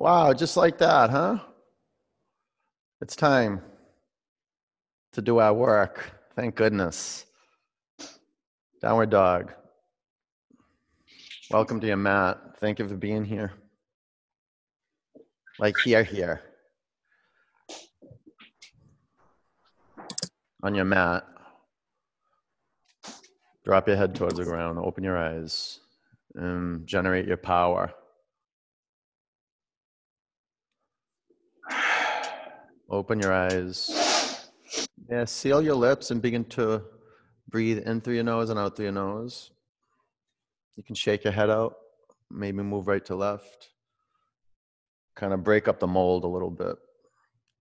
Wow, just like that, huh? It's time to do our work. Thank goodness. Downward dog. Welcome to your mat. Thank you for being here. Like here, here. On your mat. Drop your head towards the ground. Open your eyes and generate your power. Open your eyes. Yeah, seal your lips and begin to breathe in through your nose and out through your nose. You can shake your head out, maybe move right to left. Kind of break up the mold a little bit.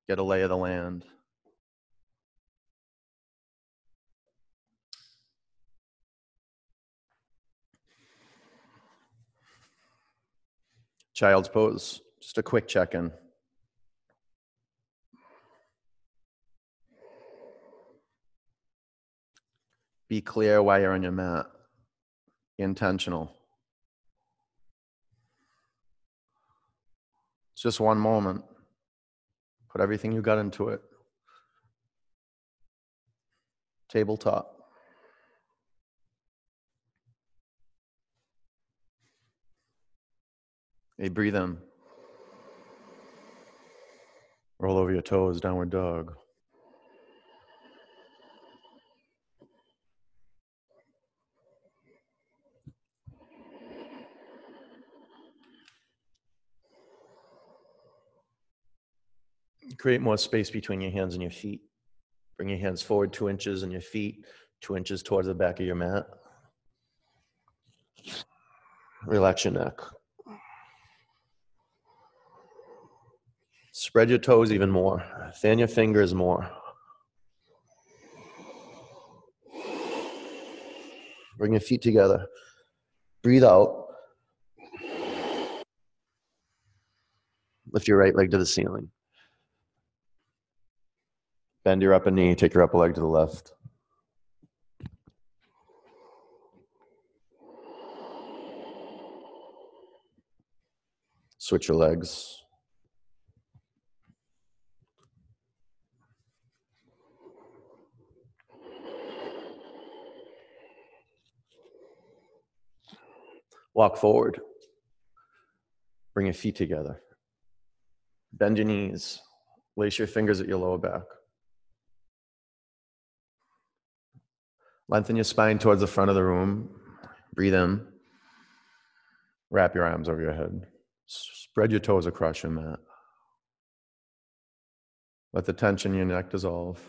Get a lay of the land. Child's pose, just a quick check in. Be clear why you're on your mat. Intentional. It's just one moment. Put everything you got into it. Tabletop. Hey, breathe in. Roll over your toes, downward dog. Create more space between your hands and your feet. Bring your hands forward two inches and your feet two inches towards the back of your mat. Relax your neck. Spread your toes even more. Fan your fingers more. Bring your feet together. Breathe out. Lift your right leg to the ceiling. Bend your upper knee, take your upper leg to the left. Switch your legs. Walk forward. Bring your feet together. Bend your knees. Lace your fingers at your lower back. Lengthen your spine towards the front of the room. Breathe in. Wrap your arms over your head. Spread your toes across your mat. Let the tension in your neck dissolve.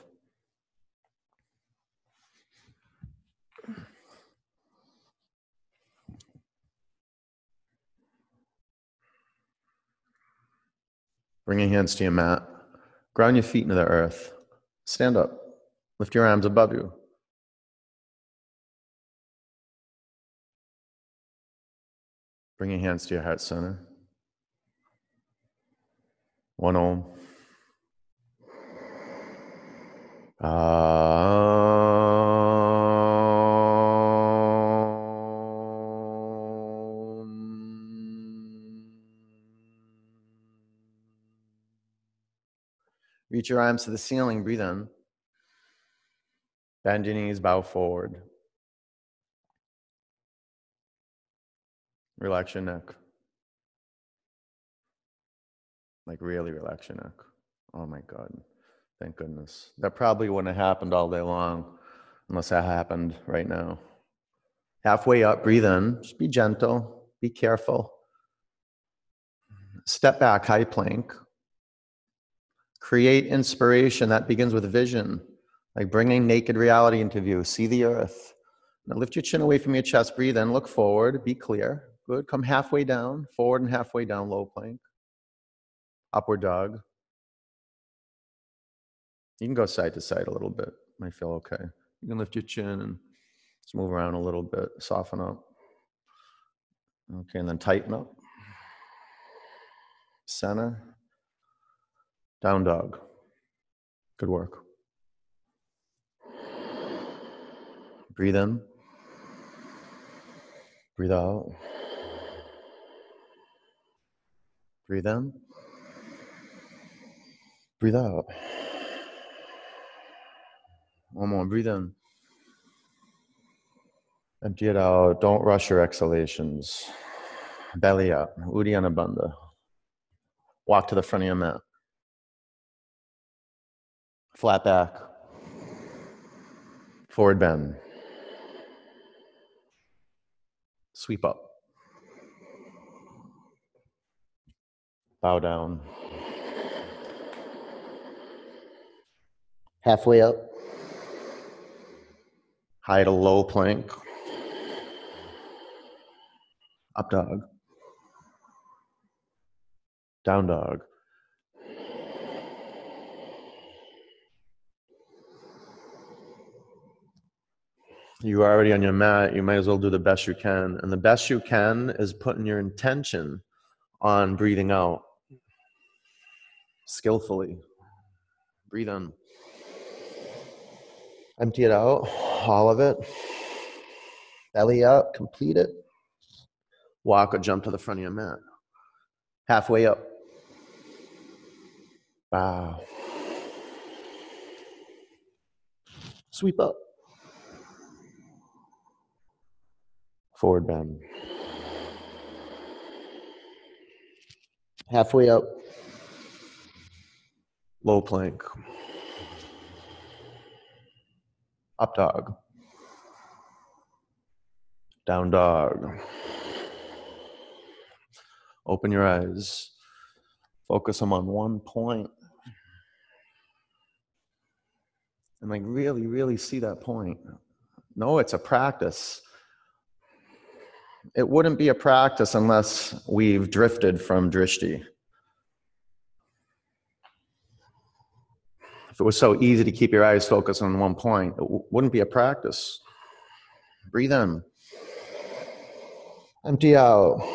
Bring your hands to your mat. Ground your feet into the earth. Stand up. Lift your arms above you. Bring your hands to your heart center. One om. Reach your arms to the ceiling, breathe in. Bend your knees, bow forward. Relax your neck. Like, really relax your neck. Oh my God. Thank goodness. That probably wouldn't have happened all day long unless that happened right now. Halfway up, breathe in. Just be gentle, be careful. Step back, high plank. Create inspiration that begins with vision, like bringing naked reality into view. See the earth. Now lift your chin away from your chest, breathe in, look forward, be clear. Good. Come halfway down, forward and halfway down, low plank. Upward dog. You can go side to side a little bit. Might feel okay. You can lift your chin and just move around a little bit, soften up. Okay, and then tighten up. Center. Down dog. Good work. Breathe in. Breathe out. Breathe in. Breathe out. One more. Breathe in. Empty it out. Don't rush your exhalations. Belly up. Uddiyana Bandha. Walk to the front of your mat. Flat back. Forward bend. Sweep up. Bow down. Halfway up. High to low plank. Up dog. Down dog. You're already on your mat. You might as well do the best you can. And the best you can is putting your intention on breathing out skillfully. Breathe in. Empty it out, all of it. Belly up, complete it. Walk or jump to the front of your mat. Halfway up. Bow. Sweep up. Forward bend. Halfway up. Low plank. Up dog. Down dog. Open your eyes. Focus them on one point. And like really, really see that point. No, it's a practice it wouldn't be a practice unless we've drifted from drishti. It was so easy to keep your eyes focused on one point, it wouldn't be a practice. Breathe in. Empty out.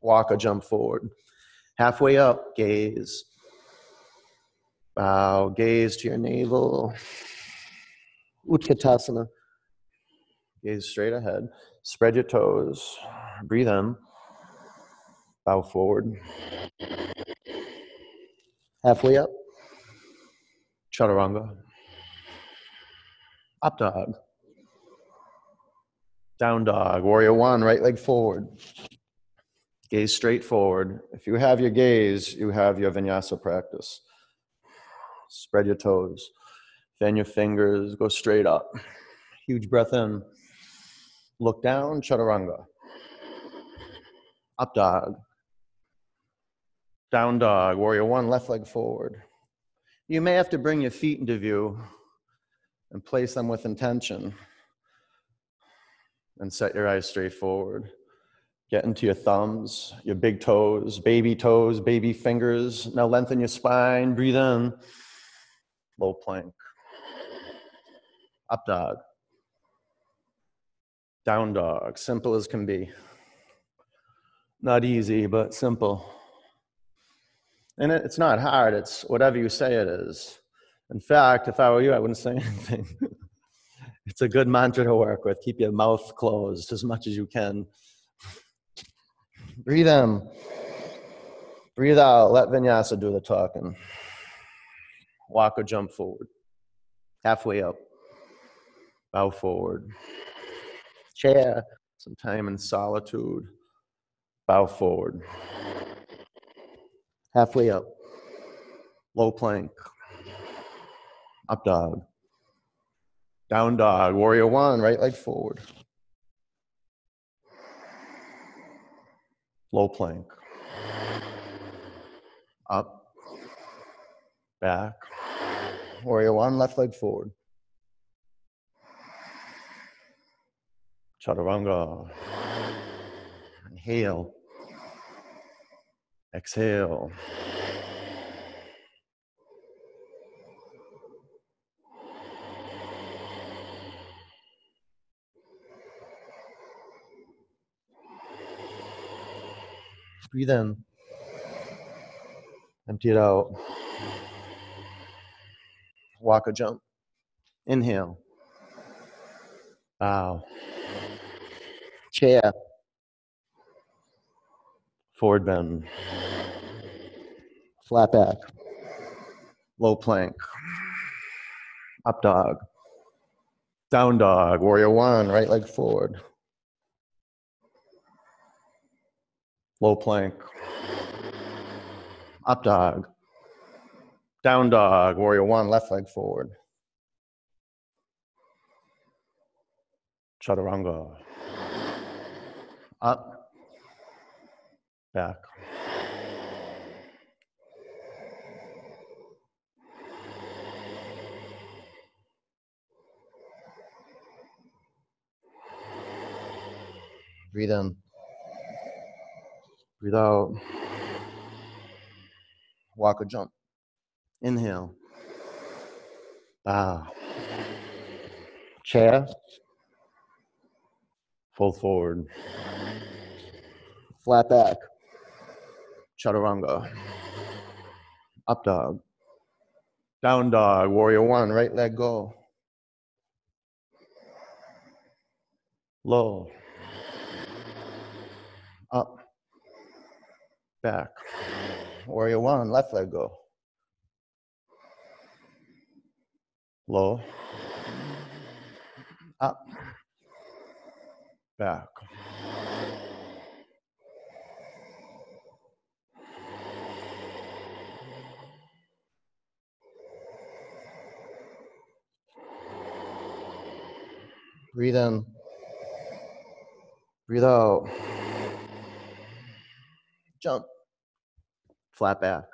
Walk or jump forward. Halfway up, gaze. Bow, gaze to your navel. Utkatasana. Gaze straight ahead. Spread your toes. Breathe in. Bow forward. Halfway up. Chaturanga. Up dog. Down dog. Warrior one, right leg forward. Gaze straight forward. If you have your gaze, you have your vinyasa practice. Spread your toes. Fan your fingers. Go straight up. Huge breath in. Look down, chaturanga. Up dog. Down dog, warrior one, left leg forward. You may have to bring your feet into view and place them with intention. And set your eyes straight forward. Get into your thumbs, your big toes, baby toes, baby fingers. Now lengthen your spine, breathe in. Low plank. Up dog. Down dog, simple as can be. Not easy, but simple. And it's not hard, it's whatever you say it is. In fact, if I were you, I wouldn't say anything. it's a good mantra to work with. Keep your mouth closed as much as you can. Breathe in. Breathe out. Let vinyasa do the talking. Walk or jump forward. Halfway up. Bow forward chair, some time in solitude. Bow forward. Halfway up. Low plank. Up dog. Down dog. Warrior one, right leg forward. Low plank. Up. Back. Warrior one, left leg forward. Chaturanga. Inhale. Exhale. Breathe in. Empty it out. Walk or jump. Inhale. Bow chair. Forward bend. Flat back. Low plank. Up dog. Down dog. Warrior one. Right leg forward. Low plank. Up dog. Down dog. Warrior one. Left leg forward. Chaturanga. Up. Back. Breathe in. Breathe out. Walk or jump. Inhale. Bow. Chair. Fold forward. Flat back. Chaturanga. Up dog. Down dog. Warrior one. Right leg go. Low. Up. Back. Where Warrior one. Left leg go. Low. Up. Back. Breathe in. Breathe out. Jump. Flat back.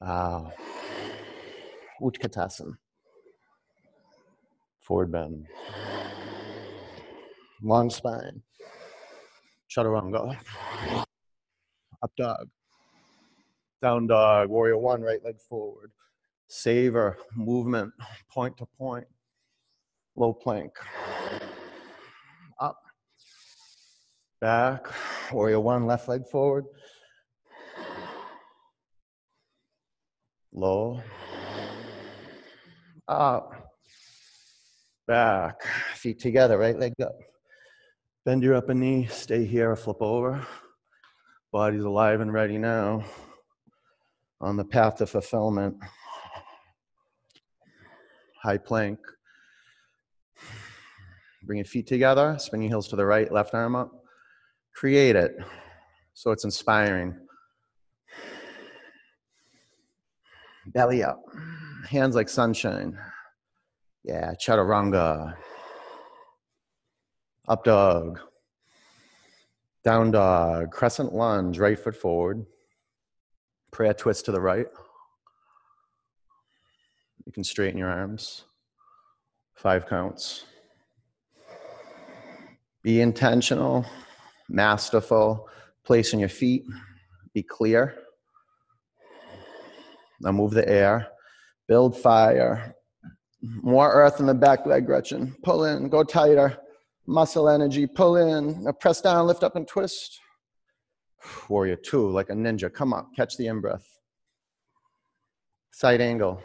Wow. Forward bend. Long spine. Chaturanga. Up dog. Down dog. Warrior one, right leg forward. Savor movement, point to point. Low plank. Up. Back. Warrior one, left leg forward. Low. Up. Ah, back. Feet together, right leg up. Bend your upper knee, stay here flip over. Body's alive and ready now on the path to fulfillment. High plank. Bring your feet together, spin your heels to the right, left arm up. Create it so it's inspiring. Belly up, hands like sunshine. Yeah, chaturanga. Up dog. Down dog. Crescent lunge, right foot forward. Prayer twist to the right. You can straighten your arms. Five counts. Be intentional, masterful, placing your feet. Be clear. Now move the air. Build fire. More earth in the back leg, Gretchen. Pull in, go tighter. Muscle energy, pull in. Now press down, lift up, and twist. Warrior two, like a ninja. Come up, catch the in breath. Side angle.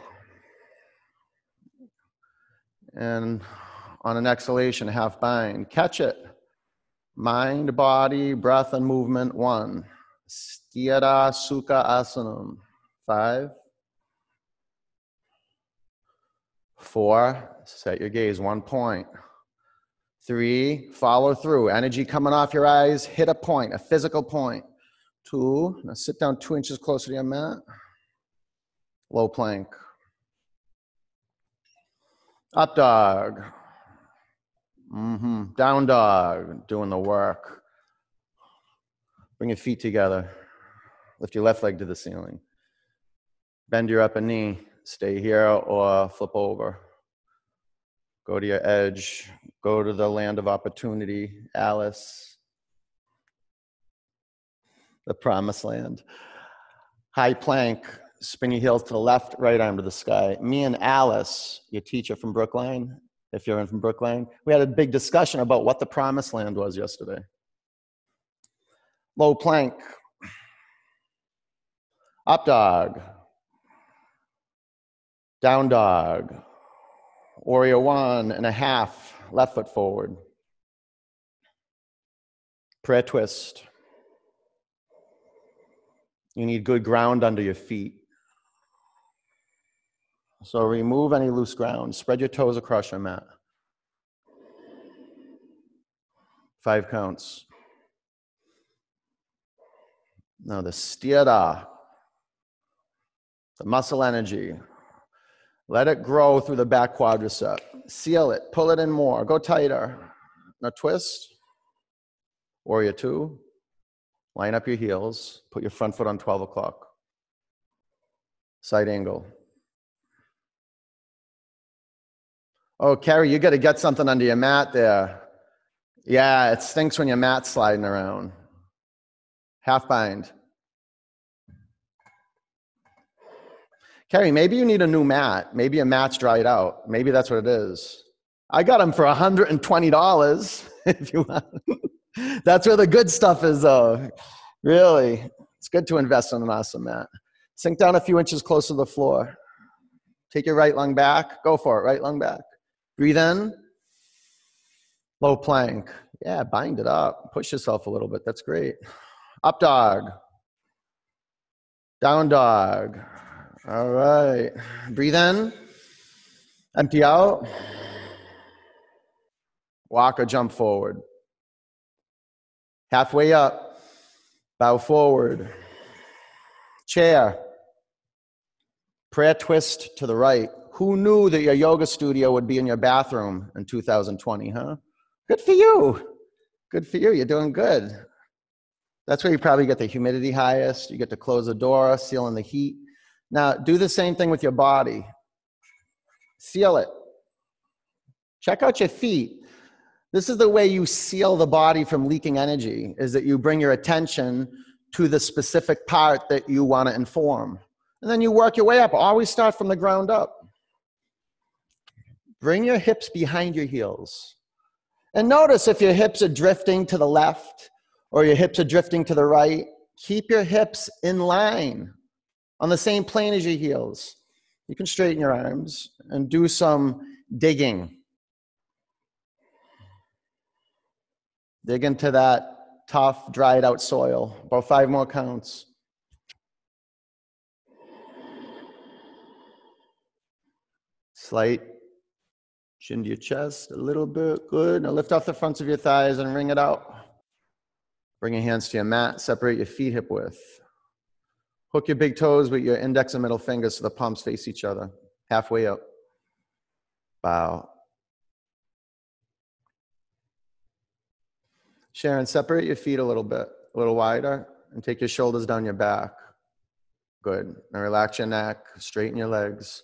And on an exhalation, half bind. Catch it. Mind, body, breath, and movement. One. Sthira Sukha Asanam. Five. Four. Set your gaze. One point. Three. Follow through. Energy coming off your eyes. Hit a point, a physical point. Two. Now sit down two inches closer to your mat. Low plank. Up dog. Mm-hmm. Down dog, doing the work. Bring your feet together. Lift your left leg to the ceiling. Bend your upper knee. Stay here or flip over. Go to your edge. Go to the land of opportunity. Alice. The promised land. High plank. Your heels to the left, right arm to the sky. Me and Alice, your teacher from Brookline, if you're in from Brookline, we had a big discussion about what the promised land was yesterday. Low plank. Up dog. Down dog. Warrior one and a half, left foot forward. Prayer twist. You need good ground under your feet. So remove any loose ground. Spread your toes across your mat. Five counts. Now the sthira, the muscle energy. Let it grow through the back quadricep. Seal it. Pull it in more. Go tighter. Now twist. Warrior two. Line up your heels. Put your front foot on 12 o'clock. Side angle. Oh, Carrie, you got to get something under your mat there. Yeah, it stinks when your mat's sliding around. Half bind. Carrie, maybe you need a new mat. Maybe your mat's dried out. Maybe that's what it is. I got them for $120 if you want. that's where the good stuff is, though. Really, it's good to invest in an awesome mat. Sink down a few inches closer to the floor. Take your right lung back. Go for it, right lung back. Breathe in. Low plank. Yeah, bind it up. Push yourself a little bit. That's great. Up dog. Down dog. All right. Breathe in. Empty out. Walk or jump forward. Halfway up. Bow forward. Chair. Prayer twist to the right. Who knew that your yoga studio would be in your bathroom in 2020, huh? Good for you. Good for you. You're doing good. That's where you probably get the humidity highest. You get to close the door, seal in the heat. Now, do the same thing with your body. Seal it. Check out your feet. This is the way you seal the body from leaking energy, is that you bring your attention to the specific part that you want to inform. And then you work your way up. Always start from the ground up. Bring your hips behind your heels. And notice if your hips are drifting to the left or your hips are drifting to the right, keep your hips in line on the same plane as your heels. You can straighten your arms and do some digging. Dig into that tough, dried out soil. About five more counts. Slight Chin to your chest a little bit. Good. Now lift off the fronts of your thighs and wring it out. Bring your hands to your mat. Separate your feet hip width. Hook your big toes with your index and middle fingers so the palms face each other. Halfway up. Bow. Sharon, separate your feet a little bit, a little wider, and take your shoulders down your back. Good. Now relax your neck, straighten your legs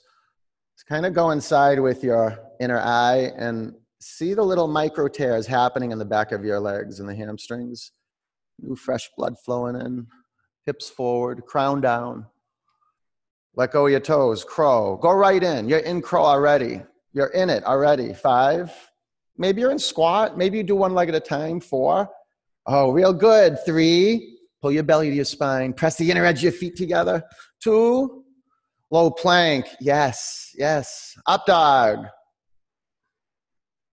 kind of go inside with your inner eye and see the little micro tears happening in the back of your legs and the hamstrings. New fresh blood flowing in. Hips forward, crown down. Let go of your toes, crow. Go right in. You're in crow already. You're in it already. Five. Maybe you're in squat. Maybe you do one leg at a time. Four. Oh, real good. Three. Pull your belly to your spine. Press the inner edge of your feet together. Two. Low plank. Yes, yes. Up dog.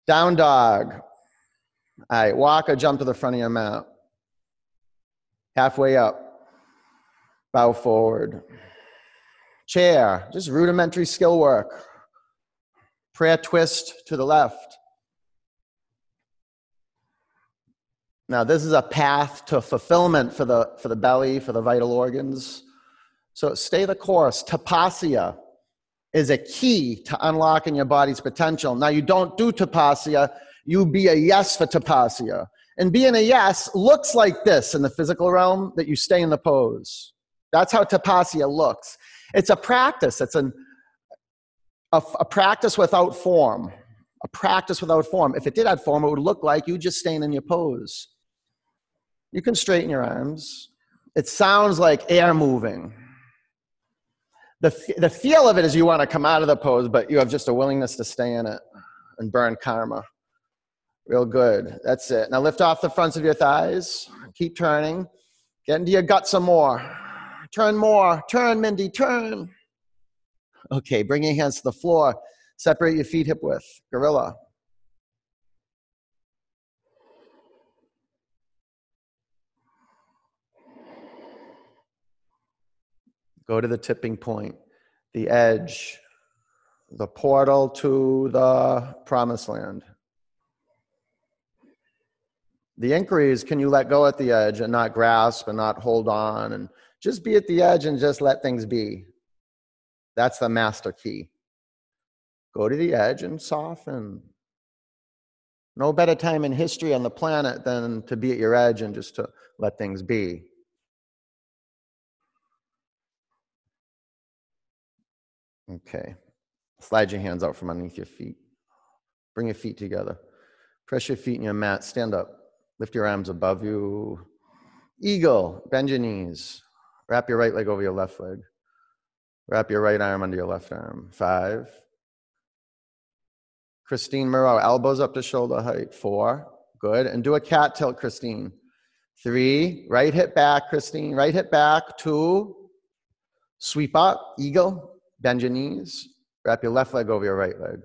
Down dog. All right, walk or jump to the front of your mat. Halfway up. Bow forward. Chair, just rudimentary skill work. Prayer twist to the left. Now, this is a path to fulfillment for the, for the belly, for the vital organs. So stay the course. Tapasya is a key to unlocking your body's potential. Now, you don't do tapasya, you be a yes for tapasya. And being a yes looks like this in the physical realm that you stay in the pose. That's how tapasya looks. It's a practice, it's an, a, a practice without form. A practice without form. If it did have form, it would look like you just staying in your pose. You can straighten your arms. It sounds like air moving the, the feel of it is you want to come out of the pose, but you have just a willingness to stay in it and burn karma. Real good. That's it. Now lift off the fronts of your thighs. Keep turning. Get into your gut some more. Turn more. Turn, Mindy. Turn. Okay, bring your hands to the floor. Separate your feet hip width. Gorilla. Go to the tipping point, the edge, the portal to the promised land. The inquiry is can you let go at the edge and not grasp and not hold on and just be at the edge and just let things be. That's the master key. Go to the edge and soften. No better time in history on the planet than to be at your edge and just to let things be. Okay. Slide your hands out from underneath your feet. Bring your feet together. Press your feet in your mat. Stand up. Lift your arms above you. Eagle. Bend your knees. Wrap your right leg over your left leg. Wrap your right arm under your left arm. Five. Christine Moreau, elbows up to shoulder height. Four. Good. And do a cat tilt, Christine. Three. Right hip back, Christine. Right hip back. Two. Sweep up. Eagle. Bend your knees. Wrap your left leg over your right leg.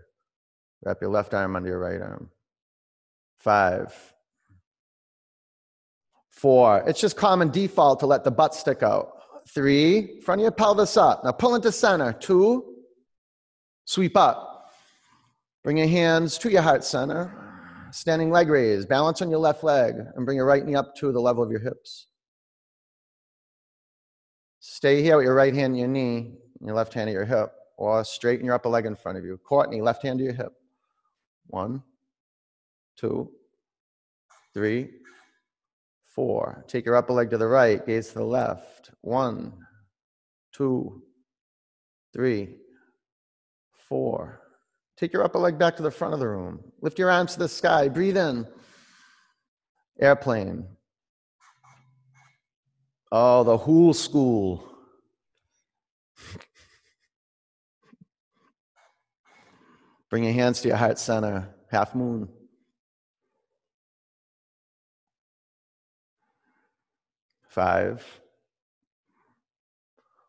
Wrap your left arm under your right arm. Five. Four. It's just common default to let the butt stick out. Three. Front of your pelvis up. Now pull into center. Two. Sweep up. Bring your hands to your heart center. Standing leg raise. Balance on your left leg and bring your right knee up to the level of your hips. Stay here with your right hand your knee, and your left hand at your hip or straighten your upper leg in front of you. Courtney, left hand to your hip. One, two, three, four. Take your upper leg to the right, gaze to the left. One, two, three, four. Take your upper leg back to the front of the room. Lift your arms to the sky. Breathe in. Airplane. Oh, the whole school. Bring your hands to your heart center, half moon. Five.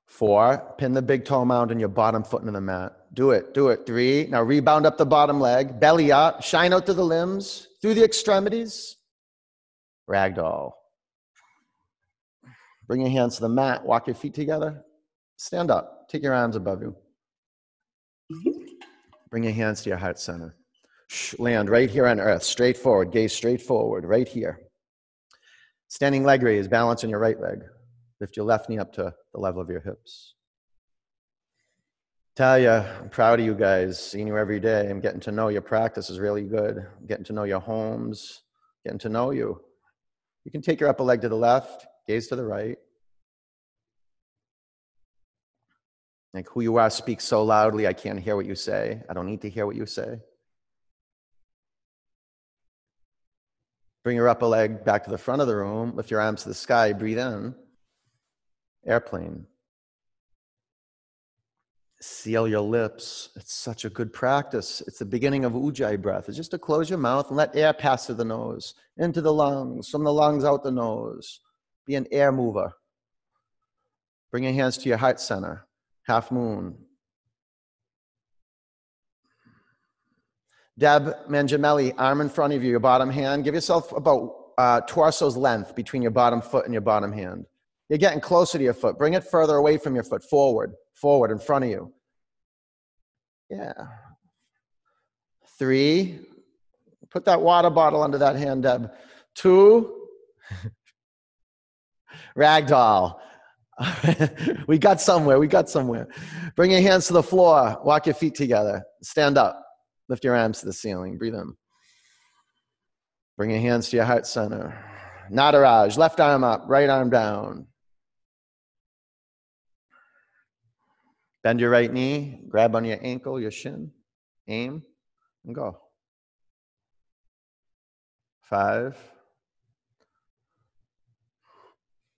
Four, pin the big toe mound and your bottom foot into the mat. Do it, do it. Three, now rebound up the bottom leg, belly up, shine out through the limbs, through the extremities. Ragdoll. Bring your hands to the mat, walk your feet together. Stand up, take your arms above you. Mm-hmm. Bring your hands to your heart center. Land right here on earth, straight forward, gaze straight forward, right here. Standing leg raise, balance on your right leg. Lift your left knee up to the level of your hips. You, I'm proud of you guys, seeing you every day. I'm getting to know your practice is really good. I'm getting to know your homes, getting to know you. You can take your upper leg to the left, gaze to the right. Like who you are speaks so loudly, I can't hear what you say. I don't need to hear what you say. Bring your upper leg back to the front of the room, lift your arms to the sky, breathe in. Airplane. Seal your lips. It's such a good practice. It's the beginning of Ujjayi breath. It's just to close your mouth and let air pass through the nose, into the lungs, from the lungs out the nose. Be an air mover. Bring your hands to your heart center half moon. Deb Mangiamelli, arm in front of you, your bottom hand. Give yourself about uh, torso's length between your bottom foot and your bottom hand. You're getting closer to your foot. Bring it further away from your foot, forward, forward, in front of you. Yeah. Three. Put that water bottle under that hand, Deb. Two. Ragdoll. we got somewhere. We got somewhere. Bring your hands to the floor. Walk your feet together. Stand up. Lift your arms to the ceiling. Breathe in. Bring your hands to your heart center. Nataraj. Left arm up, right arm down. Bend your right knee. Grab on your ankle, your shin. Aim and go. Five.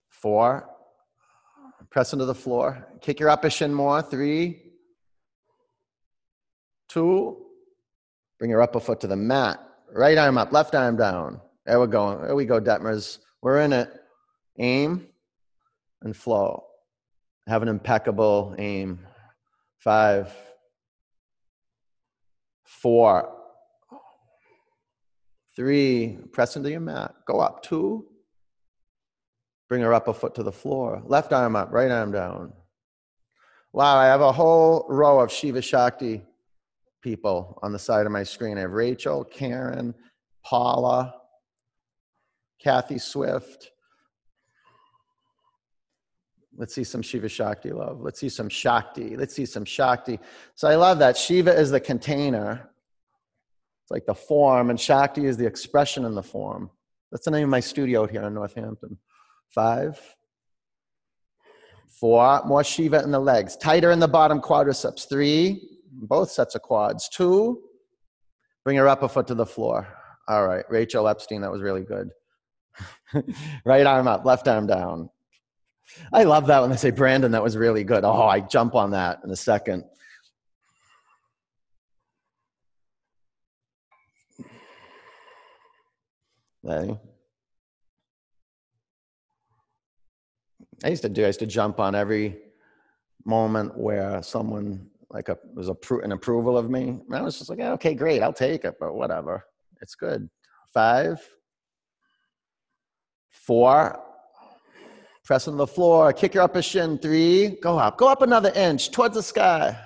Four. Press into the floor. Kick your upper shin more. Three, two. Bring your upper foot to the mat. Right arm up, left arm down. There we go. There we go, Detmers. We're in it. Aim and flow. Have an impeccable aim. Five, four, three. Press into your mat. Go up. Two, Bring her upper foot to the floor. Left arm up, right arm down. Wow, I have a whole row of Shiva Shakti people on the side of my screen. I have Rachel, Karen, Paula, Kathy Swift. Let's see some Shiva Shakti love. Let's see some Shakti. Let's see some Shakti. So I love that. Shiva is the container, it's like the form, and Shakti is the expression in the form. That's the name of my studio here in Northampton. Five, four, more Shiva in the legs, tighter in the bottom quadriceps. Three, both sets of quads. Two, bring your upper foot to the floor. All right, Rachel Epstein, that was really good. right arm up, left arm down. I love that when they say, Brandon, that was really good. Oh, I jump on that in a second. Okay. I used to do, I used to jump on every moment where someone like a was a an approval of me. And I was just like, okay, great, I'll take it, but whatever. It's good. Five, four, press on the floor, kick her up a shin. Three, go up, go up another inch towards the sky.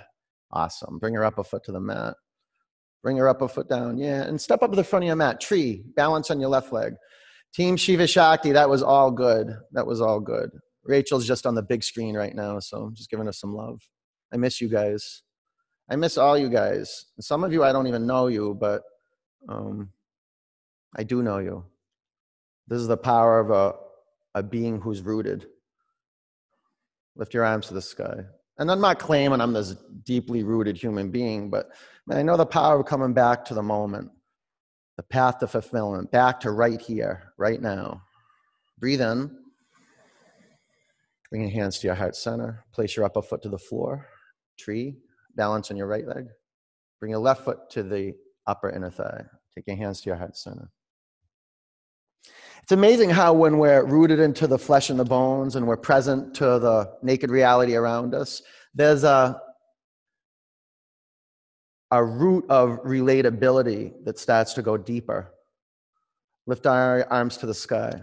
Awesome. Bring her up a foot to the mat. Bring her up a foot down. Yeah. And step up to the front of your mat. Tree. Balance on your left leg. Team Shiva Shakti. That was all good. That was all good. Rachel's just on the big screen right now. So I'm just giving her some love. I miss you guys. I miss all you guys. Some of you, I don't even know you, but um, I do know you. This is the power of a, a being who's rooted. Lift your arms to the sky. And I'm not claiming I'm this deeply rooted human being, but man, I know the power of coming back to the moment, the path to fulfillment, back to right here, right now. Breathe in. Bring your hands to your heart center. Place your upper foot to the floor. Tree. Balance on your right leg. Bring your left foot to the upper inner thigh. Take your hands to your heart center. It's amazing how, when we're rooted into the flesh and the bones and we're present to the naked reality around us, there's a, a root of relatability that starts to go deeper. Lift our arms to the sky.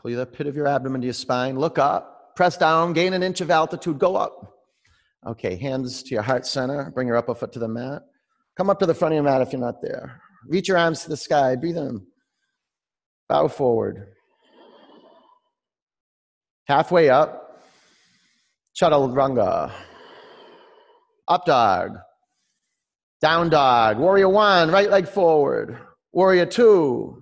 Pull the pit of your abdomen to your spine. Look up. Press down. Gain an inch of altitude. Go up. Okay, hands to your heart center. Bring your upper foot to the mat. Come up to the front of your mat if you're not there. Reach your arms to the sky. Breathe in. Bow forward. Halfway up. Chaturanga. Up dog. Down dog. Warrior one. Right leg forward. Warrior two.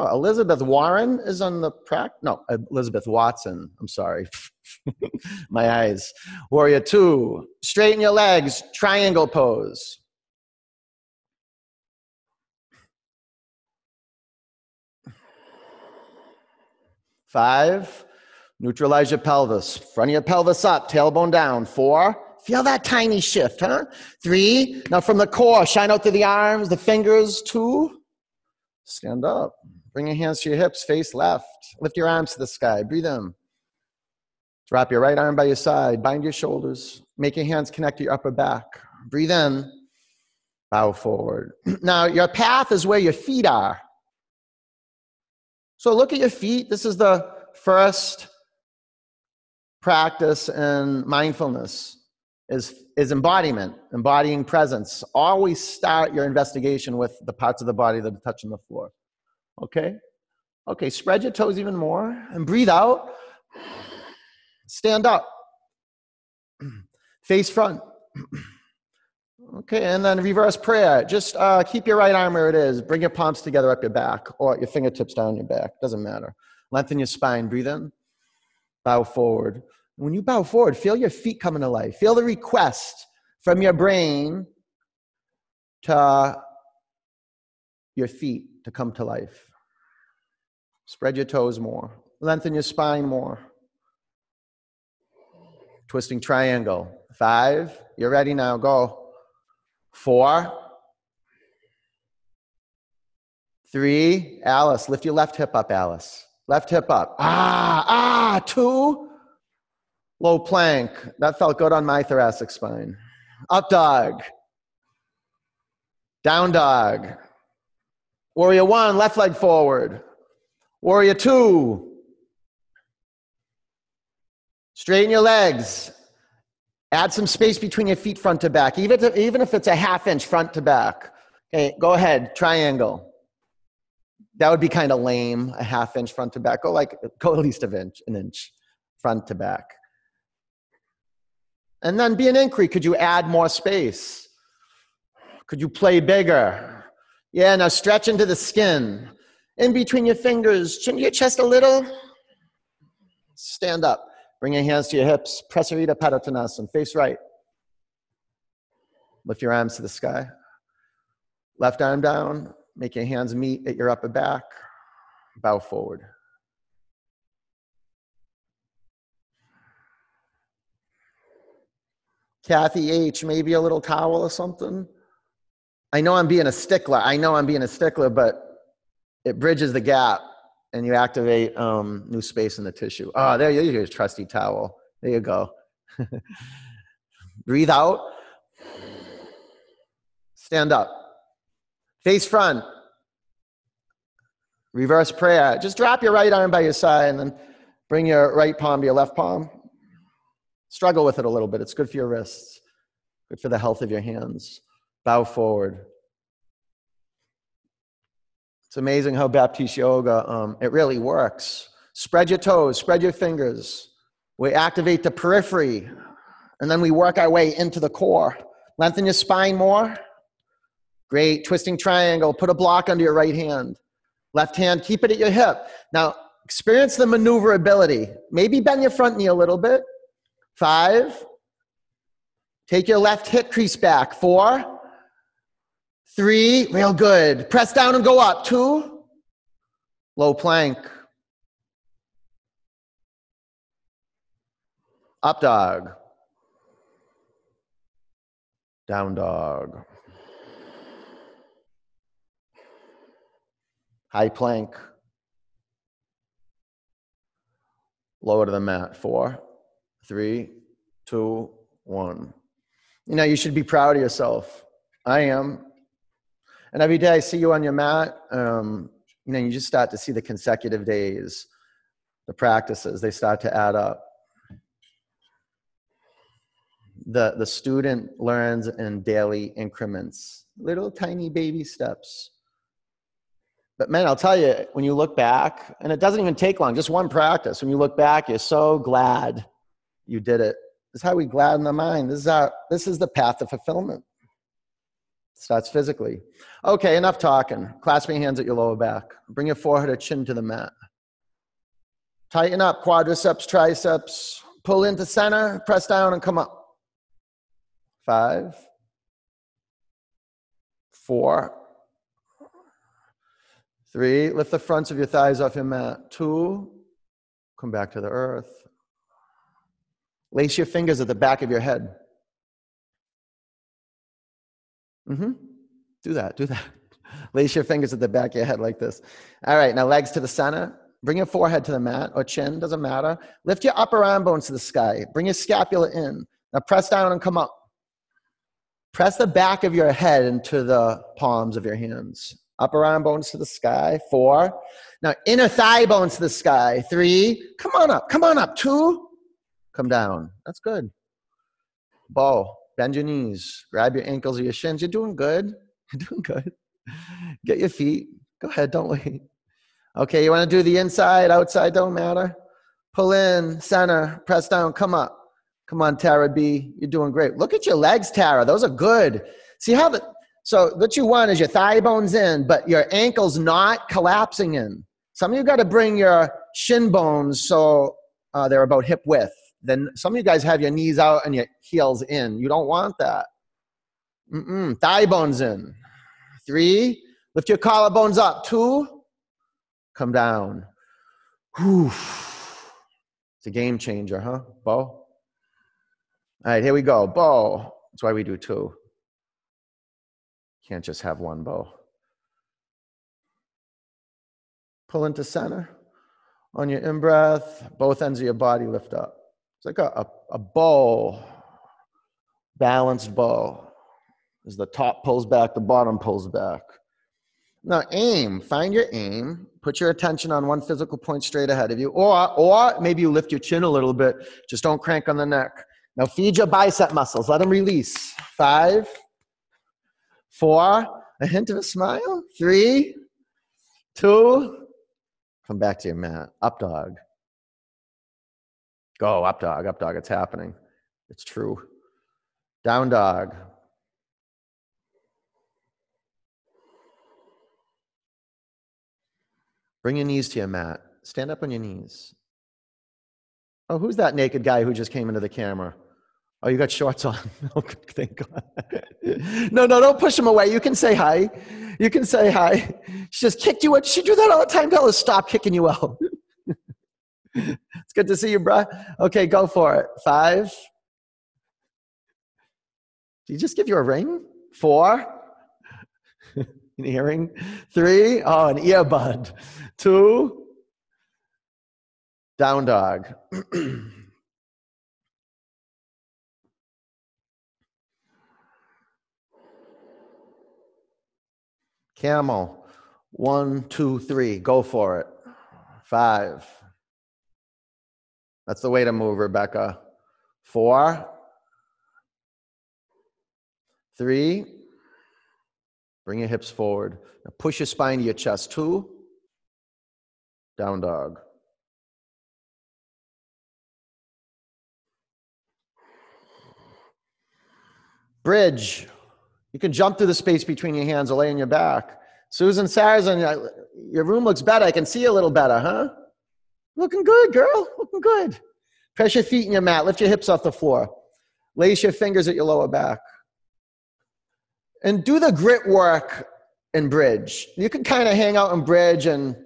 Oh, Elizabeth Warren is on the practice. No, Elizabeth Watson. I'm sorry. My eyes. Warrior two. Straighten your legs. Triangle pose. Five. Neutralize your pelvis. Front of your pelvis up. Tailbone down. Four. Feel that tiny shift, huh? Three. Now from the core, shine out through the arms, the fingers. Two. Stand up. Bring your hands to your hips, face left. Lift your arms to the sky. Breathe in. Drop your right arm by your side. Bind your shoulders. Make your hands connect to your upper back. Breathe in. Bow forward. Now, your path is where your feet are. So look at your feet. This is the first practice in mindfulness is, is embodiment, embodying presence. Always start your investigation with the parts of the body that are touching the floor. Okay? Okay, spread your toes even more and breathe out. Stand up. Face front. Okay, and then reverse prayer. Just uh, keep your right arm where it is. Bring your palms together up your back or your fingertips down your back. Doesn't matter. Lengthen your spine. Breathe in. Bow forward. When you bow forward, feel your feet coming to life. Feel the request from your brain to your feet to come to life. Spread your toes more. Lengthen your spine more. Twisting triangle. Five. You're ready now. Go. Four. Three. Alice, lift your left hip up, Alice. Left hip up. Ah, ah. Two. Low plank. That felt good on my thoracic spine. Up dog. Down dog. Warrior one, left leg forward. Warrior two, Straighten your legs. Add some space between your feet front to back, even if, even if it's a half inch front to back. Okay, go ahead, triangle. That would be kind of lame, a half inch front to back. Go like, go at least an inch, an inch front to back. And then be an inquiry. Could you add more space? Could you play bigger? Yeah, now stretch into the skin. In between your fingers, chin your chest a little. Stand up. Bring your hands to your hips. Urdhva Padottanasana. Face right. Lift your arms to the sky. Left arm down. Make your hands meet at your upper back. Bow forward. Kathy H, maybe a little towel or something. I know I'm being a stickler. I know I'm being a stickler, but it bridges the gap and you activate um, new space in the tissue. Oh, there you go, your trusty towel. There you go. Breathe out. Stand up. Face front. Reverse prayer. Just drop your right arm by your side and then bring your right palm to your left palm. Struggle with it a little bit. It's good for your wrists, good for the health of your hands. Bow forward. Amazing how Baptiste Yoga, um, it really works. Spread your toes, spread your fingers. We activate the periphery, and then we work our way into the core. Lengthen your spine more. Great. Twisting triangle. Put a block under your right hand. Left hand, keep it at your hip. Now, experience the maneuverability. Maybe bend your front knee a little bit. Five. Take your left hip crease back. Four. Three, real good. Press down and go up. Two, low plank. Up dog. Down dog. High plank. Lower to the mat. Four, three, two, one. You know, you should be proud of yourself. I am. And every day I see you on your mat, um, you know, you just start to see the consecutive days, the practices, they start to add up. The, the student learns in daily increments, little tiny baby steps. But man, I'll tell you, when you look back, and it doesn't even take long, just one practice. When you look back, you're so glad you did it. This is how we gladden the mind. This is our, this is the path to fulfillment. Starts physically. Okay, enough talking. Clasp your hands at your lower back. Bring your forehead or chin to the mat. Tighten up quadriceps, triceps. Pull into center, press down, and come up. Five, four, three. Lift the fronts of your thighs off your mat. Two, come back to the earth. Lace your fingers at the back of your head. Mm-hmm. Do that. Do that. Lace your fingers at the back of your head like this. All right. Now legs to the center. Bring your forehead to the mat or chin. Doesn't matter. Lift your upper arm bones to the sky. Bring your scapula in. Now press down and come up. Press the back of your head into the palms of your hands. Upper arm bones to the sky. Four. Now inner thigh bones to the sky. Three. Come on up. Come on up. Two. Come down. That's good. Bow. Bend your knees, grab your ankles or your shins. You're doing good. You're doing good. Get your feet. Go ahead, don't wait. Okay, you want to do the inside, outside, don't matter. Pull in, center, press down, come up. Come on, Tara B. You're doing great. Look at your legs, Tara. Those are good. See how the so what you want is your thigh bones in, but your ankles not collapsing in. Some of you got to bring your shin bones so uh, they're about hip width then some of you guys have your knees out and your heels in. You don't want that. Mm-mm. Thigh bones in. Three, lift your collarbones up. Two, come down. Whew. It's a game changer, huh? Bow. All right, here we go. Bow. That's why we do two. Can't just have one bow. Pull into center. On your in breath, both ends of your body lift up. It's like a, a, a balanced bow. As the top pulls back, the bottom pulls back. Now aim, find your aim, put your attention on one physical point straight ahead of you, or, or maybe you lift your chin a little bit, just don't crank on the neck. Now feed your bicep muscles, let them release. Five, four, a hint of a smile, three, two, come back to your mat, up dog. Go, up dog, up dog, it's happening. It's true. Down dog. Bring your knees to your mat. Stand up on your knees. Oh, who's that naked guy who just came into the camera? Oh, you got shorts on. Oh, thank God. no, no, don't push him away. You can say hi. You can say hi. She just kicked you out. She do that all the time. Tell her stop kicking you out. it's good to see you, bruh. Okay, go for it. Five. Did he just give you a ring? Four. an earring. Three. Oh, an earbud. Two. Down dog. Camel. One, two, three. Go for it. Five. That's the way to move, Rebecca. Four. Three. Bring your hips forward. Now push your spine to your chest. Two. Down dog. Bridge. You can jump through the space between your hands or lay on your back. Susan Sarazan, your room looks better. I can see a little better, huh? Looking good, girl. Looking good. Press your feet in your mat. Lift your hips off the floor. Lace your fingers at your lower back. And do the grit work in bridge. You can kind of hang out in bridge and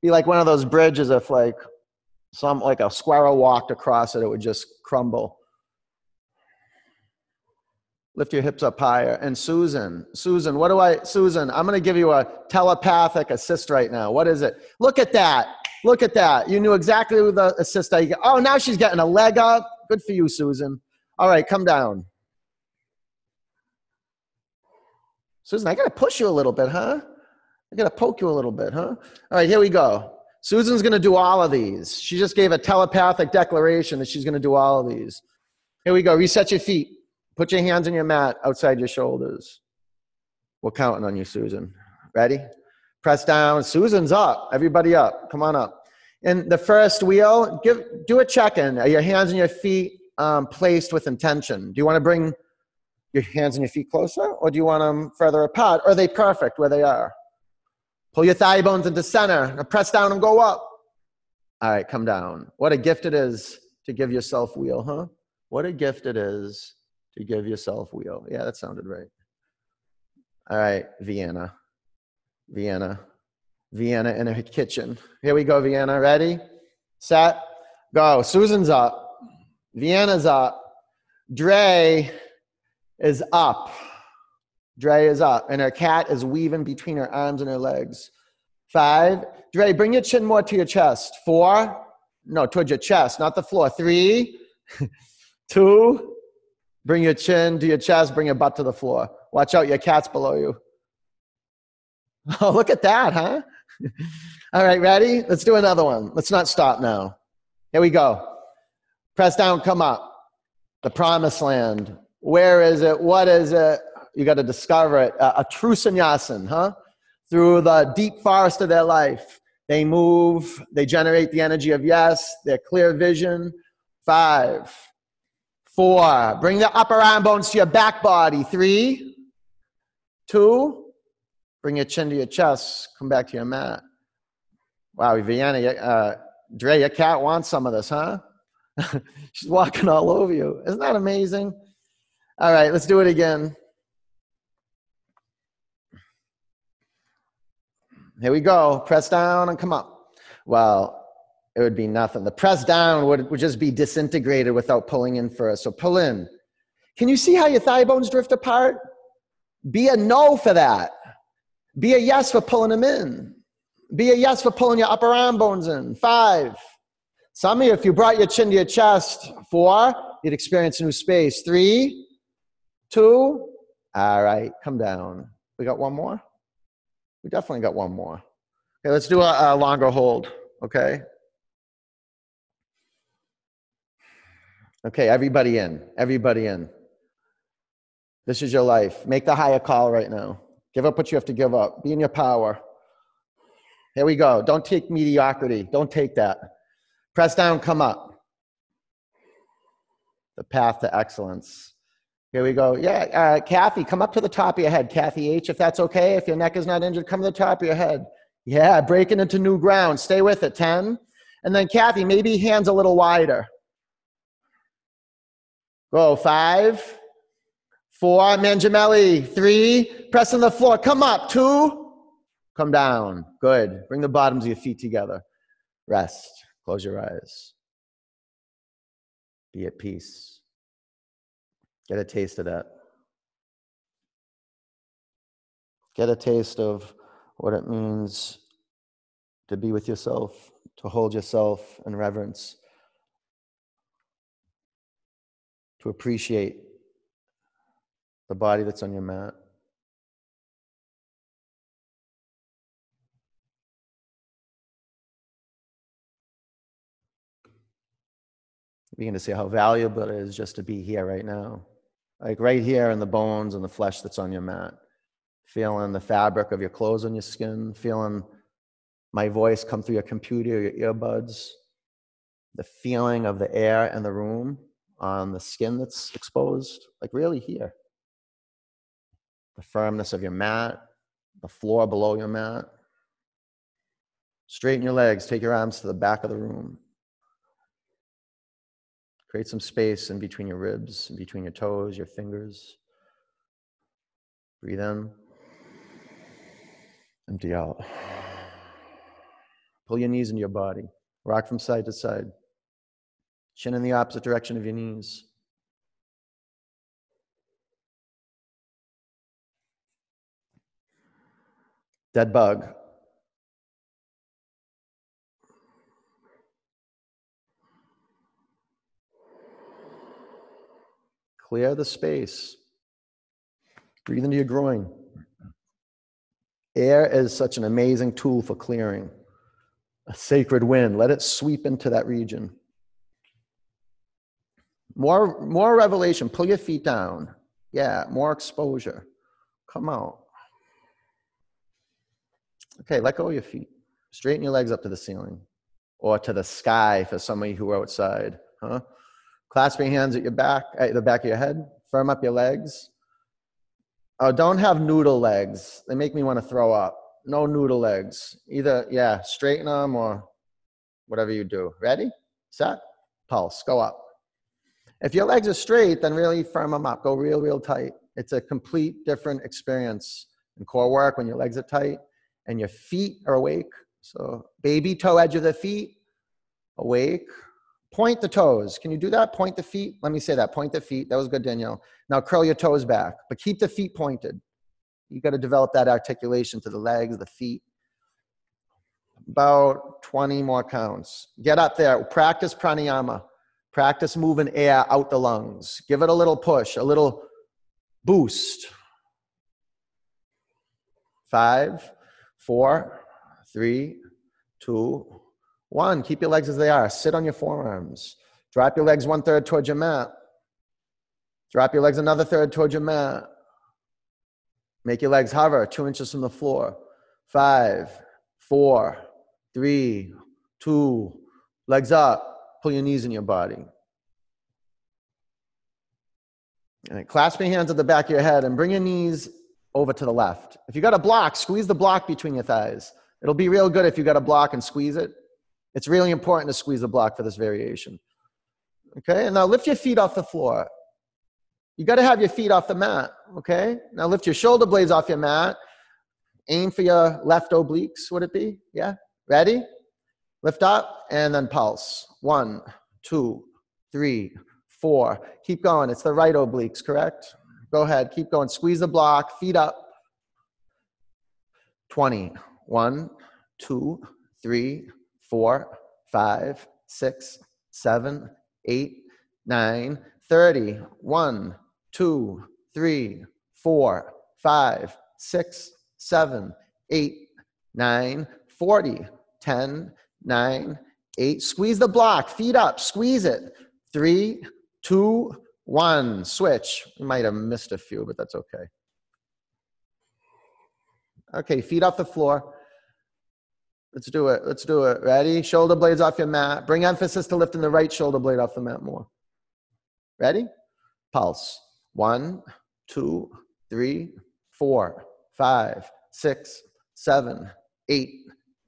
be like one of those bridges if like some like a squirrel walked across it, it would just crumble. Lift your hips up higher. And Susan, Susan, what do I, Susan, I'm going to give you a telepathic assist right now. What is it? Look at that. Look at that. You knew exactly the assist I get. Oh, now she's getting a leg up. Good for you, Susan. All right, come down. Susan, I got to push you a little bit, huh? I got to poke you a little bit, huh? All right, here we go. Susan's going to do all of these. She just gave a telepathic declaration that she's going to do all of these. Here we go. Reset your feet. Put your hands on your mat outside your shoulders. We're counting on you, Susan. Ready? Press down. Susan's up. Everybody up. Come on up. And the first wheel, give, do a check in. Are your hands and your feet um, placed with intention? Do you want to bring your hands and your feet closer, or do you want them further apart? Are they perfect where they are? Pull your thigh bones into center. Now press down and go up. All right, come down. What a gift it is to give yourself wheel, huh? What a gift it is to give yourself wheel. Yeah, that sounded right. All right, Vienna. Vienna. Vienna in a kitchen. Here we go, Vienna. Ready? Set. Go. Susan's up. Vienna's up. Dre is up. Dre is up. And her cat is weaving between her arms and her legs. Five. Dre, bring your chin more to your chest. Four. No, towards your chest, not the floor. Three. Two. Bring your chin to your chest, bring your butt to the floor. Watch out, your cat's below you. Oh, look at that, huh? All right, ready? Let's do another one. Let's not stop now. Here we go. Press down, come up. The promised land. Where is it? What is it? You got to discover it. a true sannyasin, huh? Through the deep forest of their life. They move, they generate the energy of yes, their clear vision. Five, Four. Bring the upper arm bones to your back body. Three. Two. Bring your chin to your chest. Come back to your mat. Wow, Vienna, uh, Dre, your cat wants some of this, huh? She's walking all over you. Isn't that amazing? All right, let's do it again. Here we go. Press down and come up. Well, it would be nothing. The press down would, would just be disintegrated without pulling in first. So pull in. Can you see how your thigh bones drift apart? Be a no for that. Be a yes for pulling them in. Be a yes for pulling your upper arm bones in. Five. Some of you, if you brought your chin to your chest, four, you'd experience new space. Three, two, all right, come down. We got one more? We definitely got one more. Okay, let's do a, a longer hold. Okay. Okay, everybody in. Everybody in. This is your life. Make the higher call right now. Give up what you have to give up. Be in your power. Here we go. Don't take mediocrity. Don't take that. Press down, come up. The path to excellence. Here we go. Yeah, uh, Kathy, come up to the top of your head. Kathy H, if that's okay. If your neck is not injured, come to the top of your head. Yeah, breaking into new ground. Stay with it. 10. And then Kathy, maybe hands a little wider. Go. Five, four, Mangiamelli. Three, pressing the floor. Come up. Two, come down. Good. Bring the bottoms of your feet together. Rest. Close your eyes. Be at peace. Get a taste of that. Get a taste of what it means to be with yourself, to hold yourself in reverence, to appreciate the body that's on your mat. Begin to see how valuable it is just to be here right now like right here in the bones and the flesh that's on your mat. Feeling the fabric of your clothes on your skin, feeling my voice come through your computer, your earbuds, the feeling of the air in the room on the skin that's exposed, like really here. The firmness of your mat, the floor below your mat. Straighten your legs, take your arms to the back of the room. Create some space in between your ribs, in between your toes, your fingers. Breathe in. Empty out. Pull your knees into your body. Rock from side to side. Chin in the opposite direction of your knees. Dead bug. Clear the space. Breathe into your groin. Air is such an amazing tool for clearing. A sacred wind. Let it sweep into that region. More, more revelation. Pull your feet down. Yeah, more exposure. Come out. Okay, let go of your feet. Straighten your legs up to the ceiling or to the sky for some of you who are outside. Huh? Clasp your hands at your back, at the back of your head. Firm up your legs. Oh, don't have noodle legs. They make me want to throw up. No noodle legs. Either, yeah, straighten them or whatever you do. Ready? Set? Pulse. Go up. If your legs are straight, then really firm them up. Go real, real tight. It's a complete different experience in core work when your legs are tight and your feet are awake. So, baby toe edge of the feet, awake. Point the toes. Can you do that? Point the feet. Let me say that. Point the feet. That was good, Danielle. Now curl your toes back, but keep the feet pointed. You got to develop that articulation to the legs, the feet. About 20 more counts. Get up there. Practice pranayama. Practice moving air out the lungs. Give it a little push, a little boost. Five, four, three, two, one, keep your legs as they are. Sit on your forearms. Drop your legs one third towards your mat. Drop your legs another third towards your mat. Make your legs hover two inches from the floor. Five, four, three, two, legs up. Pull your knees in your body. Right, clasp your hands at the back of your head and bring your knees over to the left. If you got a block, squeeze the block between your thighs. It'll be real good if you got a block and squeeze it. It's really important to squeeze the block for this variation. Okay, and now lift your feet off the floor. You got to have your feet off the mat. Okay, now lift your shoulder blades off your mat. Aim for your left obliques, would it be? Yeah, ready? Lift up and then pulse. One, two, three, four. Keep going. It's the right obliques, correct? Go ahead, keep going. Squeeze the block, feet up. 20. One, two, three, four, five, six, seven, eight, nine, 30. One, two, three, four, five, six, seven, eight, nine, 40, 10, 9, 8. Squeeze the block, feet up, squeeze it. Three, two, one. Switch. We might have missed a few, but that's okay. Okay, feet off the floor. Let's do it. Let's do it. Ready? Shoulder blades off your mat. Bring emphasis to lifting the right shoulder blade off the mat more. Ready? Pulse. One, two, three, four, five, six, seven, eight,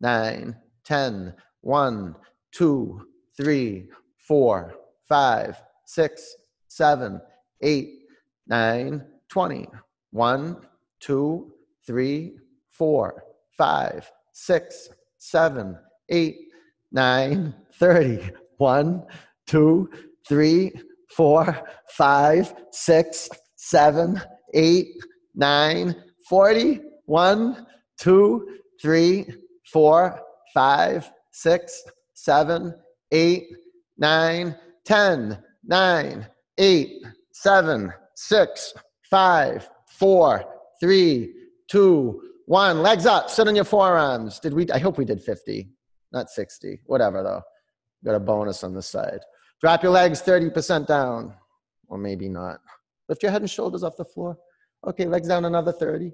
nine, ten. One, two, three, four, five, six, seven, eight, nine, twenty. One, two, three, four, five, six, seven, eight, nine, thirty. One, two, three, four, five, six, seven, eight, nine, forty. One, two, three, four, five, six, seven, eight, nine, ten, nine, eight, seven, six, five, four, three, two, one. Legs up. Sit on your forearms. Did we? I hope we did 50, not 60. Whatever though. Got a bonus on the side. Drop your legs 30% down, or maybe not. Lift your head and shoulders off the floor. Okay, legs down another 30.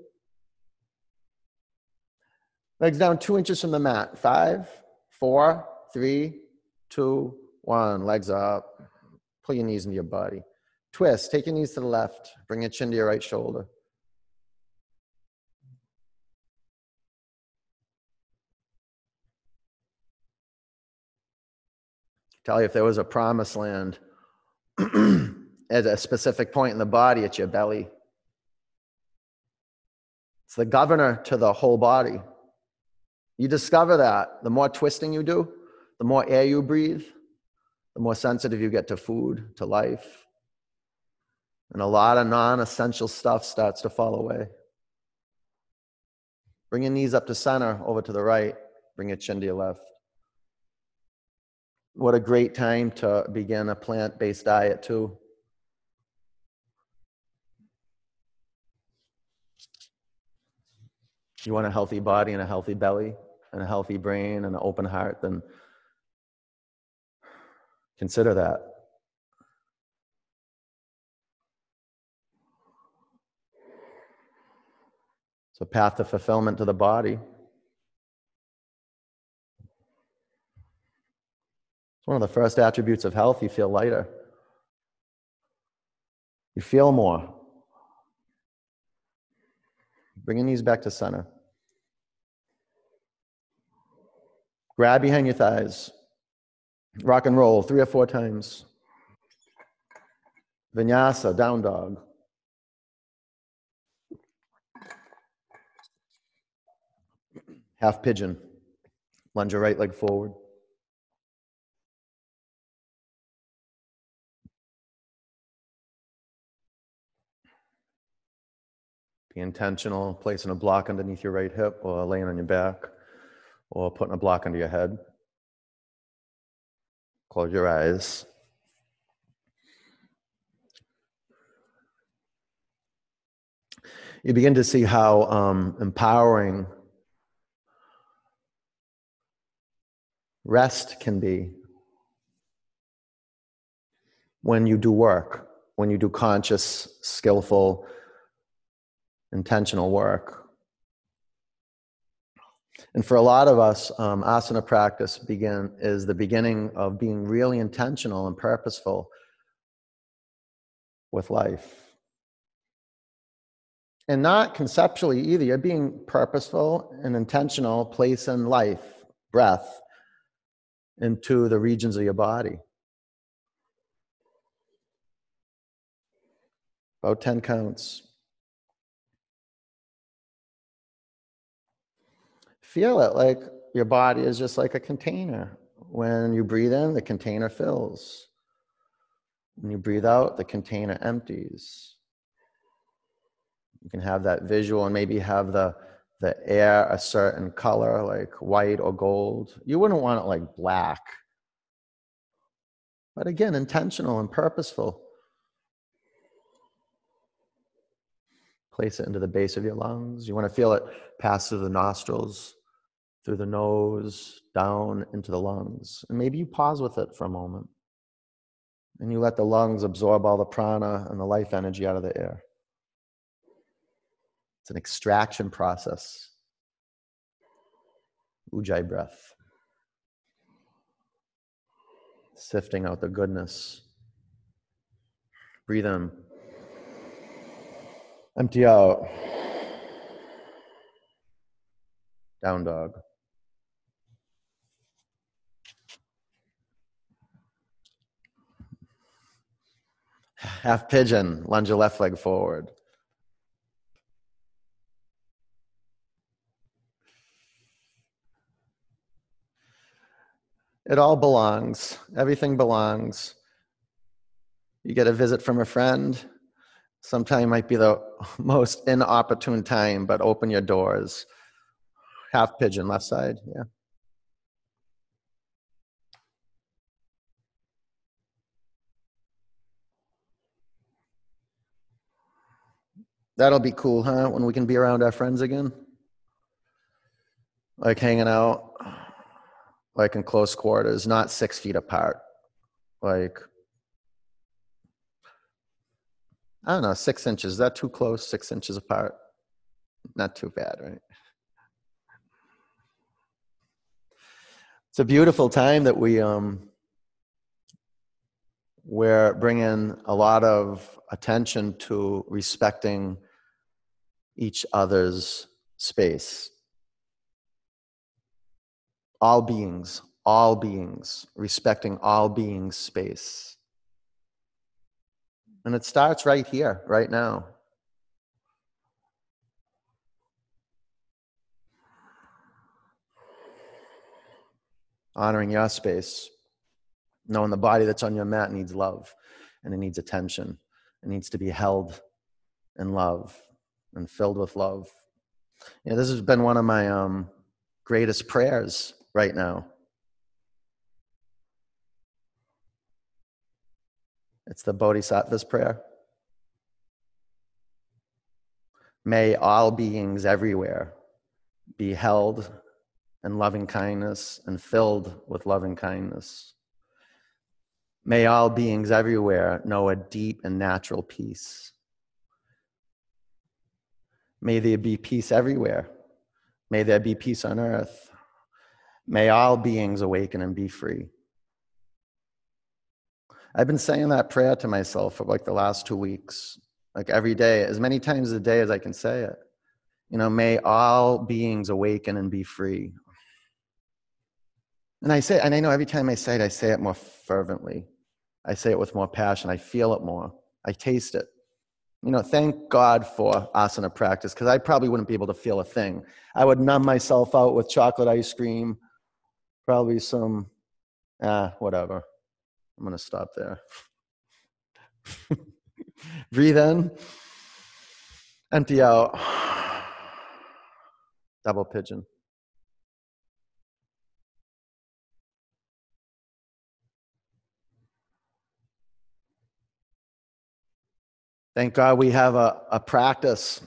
Legs down two inches from the mat. Five, four, three, two, one. Legs up. Pull your knees into your body. Twist. Take your knees to the left. Bring your chin to your right shoulder. Tell you if there was a promised land at a specific point in the body, it's your belly. It's the governor to the whole body. You discover that the more twisting you do, the more air you breathe, the more sensitive you get to food, to life. And a lot of non essential stuff starts to fall away. Bring your knees up to center, over to the right. Bring your chin to your left. What a great time to begin a plant based diet, too. You want a healthy body and a healthy belly and a healthy brain and an open heart, then consider that. It's a path to fulfillment to the body. It's one of the first attributes of health. You feel lighter, you feel more. Bring your knees back to center. Grab behind your thighs. Rock and roll three or four times. Vinyasa, down dog. Half pigeon. Lunge your right leg forward. Be intentional, placing a block underneath your right hip or laying on your back or putting a block under your head. Close your eyes. You begin to see how um, empowering rest can be when you do work, when you do conscious, skillful, intentional work. And for a lot of us, um, asana practice begin is the beginning of being really intentional and purposeful with life. And not conceptually either. You're being purposeful and intentional, placing life, breath, into the regions of your body. About 10 counts. Feel it like your body is just like a container. When you breathe in, the container fills. When you breathe out, the container empties. You can have that visual and maybe have the, the air a certain color, like white or gold. You wouldn't want it like black. But again, intentional and purposeful. Place it into the base of your lungs. You want to feel it pass through the nostrils, through the nose, down into the lungs. And maybe you pause with it for a moment. And you let the lungs absorb all the prana and the life energy out of the air. It's an extraction process. Ujjayi breath. Sifting out the goodness. Breathe in. Empty out. Down dog. Half pigeon, lunge your left leg forward. It all belongs. Everything belongs. You get a visit from a friend. Sometime might be the most inopportune time, but open your doors. Half pigeon, left side, yeah. That'll be cool, huh? When we can be around our friends again? Like hanging out like in close quarters, not six feet apart. Like, I don't know, six inches. Is that too close? Six inches apart? Not too bad, right? It's a beautiful time that we um, we're bringing a lot of attention to respecting each other's space all beings, all beings, respecting all beings' space. And it starts right here, right now. Honoring your space, knowing the body that's on your mat needs love and it needs attention. It needs to be held in love and filled with love. Yeah, this has been one of my um, greatest prayers right now. It's the Bodhisattva's prayer. May all beings everywhere be held in loving kindness and filled with loving kindness. May all beings everywhere know a deep and natural peace. May there be peace everywhere. May there be peace on earth. May all beings awaken and be free. I've been saying that prayer to myself for like the last two weeks, like every day, as many times a day as I can say it. You know, may all beings awaken and be free. And I say, and I know every time I say it, I say it more fervently. I say it with more passion. I feel it more. I taste it. You know, thank God for asana practice because I probably wouldn't be able to feel a thing. I would numb myself out with chocolate ice cream probably some, ah, whatever. I'm going to stop there. Breathe in, empty out, double pigeon. Thank God we have a, a practice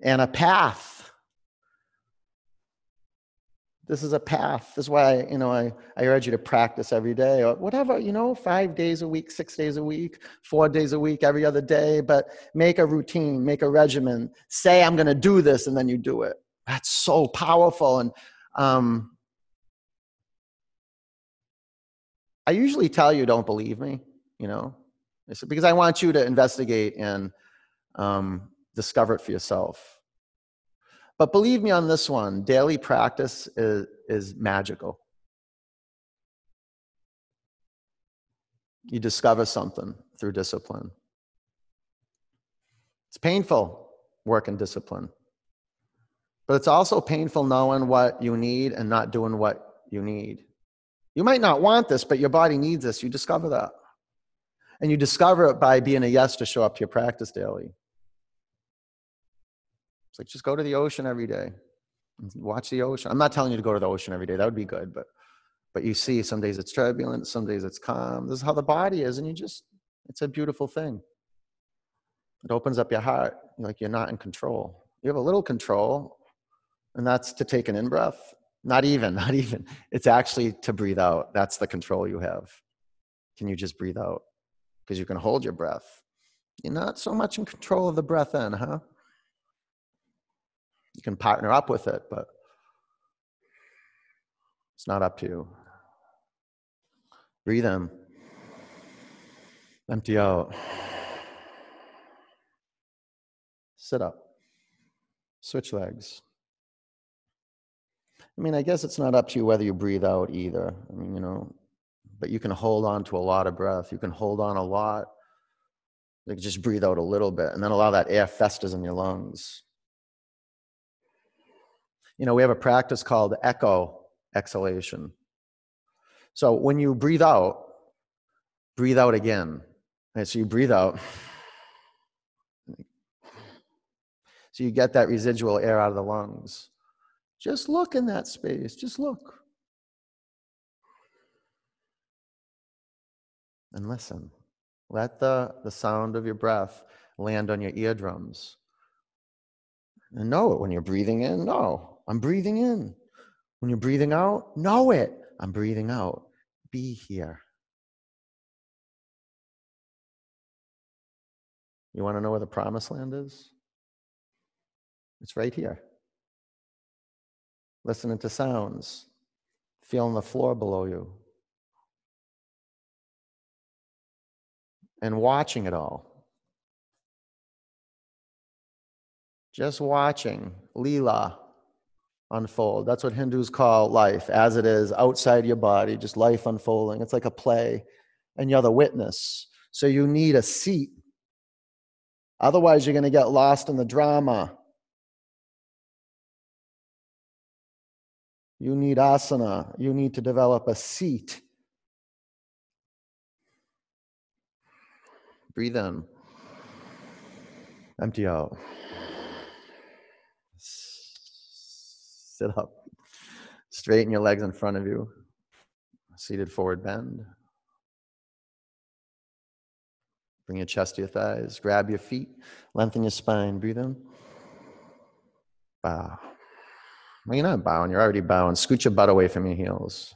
and a path this is a path. This is why, you know, I, I urge you to practice every day or whatever, you know, five days a week, six days a week, four days a week, every other day, but make a routine, make a regimen. Say, I'm going to do this, and then you do it. That's so powerful. And um, I usually tell you, don't believe me, you know, because I want you to investigate and um, discover it for yourself. But believe me on this one daily practice is, is magical. You discover something through discipline. It's painful work and discipline, but it's also painful knowing what you need and not doing what you need. You might not want this, but your body needs this. You discover that. And you discover it by being a yes to show up to your practice daily. It's like just go to the ocean every day. Watch the ocean. I'm not telling you to go to the ocean every day. That would be good, but but you see some days it's turbulent, some days it's calm. This is how the body is, and you just it's a beautiful thing. It opens up your heart. like you're not in control. You have a little control, and that's to take an in breath. Not even, not even. It's actually to breathe out. That's the control you have. Can you just breathe out? Because you can hold your breath. You're not so much in control of the breath in, huh? You can partner up with it, but it's not up to you. Breathe in. Empty out. Sit up. Switch legs. I mean, I guess it's not up to you whether you breathe out either. I mean, you know, but you can hold on to a lot of breath. You can hold on a lot. Like just breathe out a little bit and then allow that air festers in your lungs. You know, we have a practice called echo exhalation. So when you breathe out, breathe out again. And so you breathe out. So you get that residual air out of the lungs. Just look in that space. Just look. And listen. Let the, the sound of your breath land on your eardrums. And know it when you're breathing in. No, I'm breathing in. When you're breathing out, know it. I'm breathing out. Be here. You want to know where the promised land is? It's right here. Listening to sounds, feeling the floor below you, and watching it all. Just watching Leela unfold. That's what Hindus call life, as it is outside your body, just life unfolding. It's like a play, and you're the witness. So you need a seat. Otherwise, you're going to get lost in the drama. You need asana. You need to develop a seat. Breathe in. Empty out. Sit up. Straighten your legs in front of you. Seated forward bend. Bring your chest to your thighs. Grab your feet. Lengthen your spine. Breathe in. Bow. Well, you're not bowing. You're already bowing. Scoot your butt away from your heels.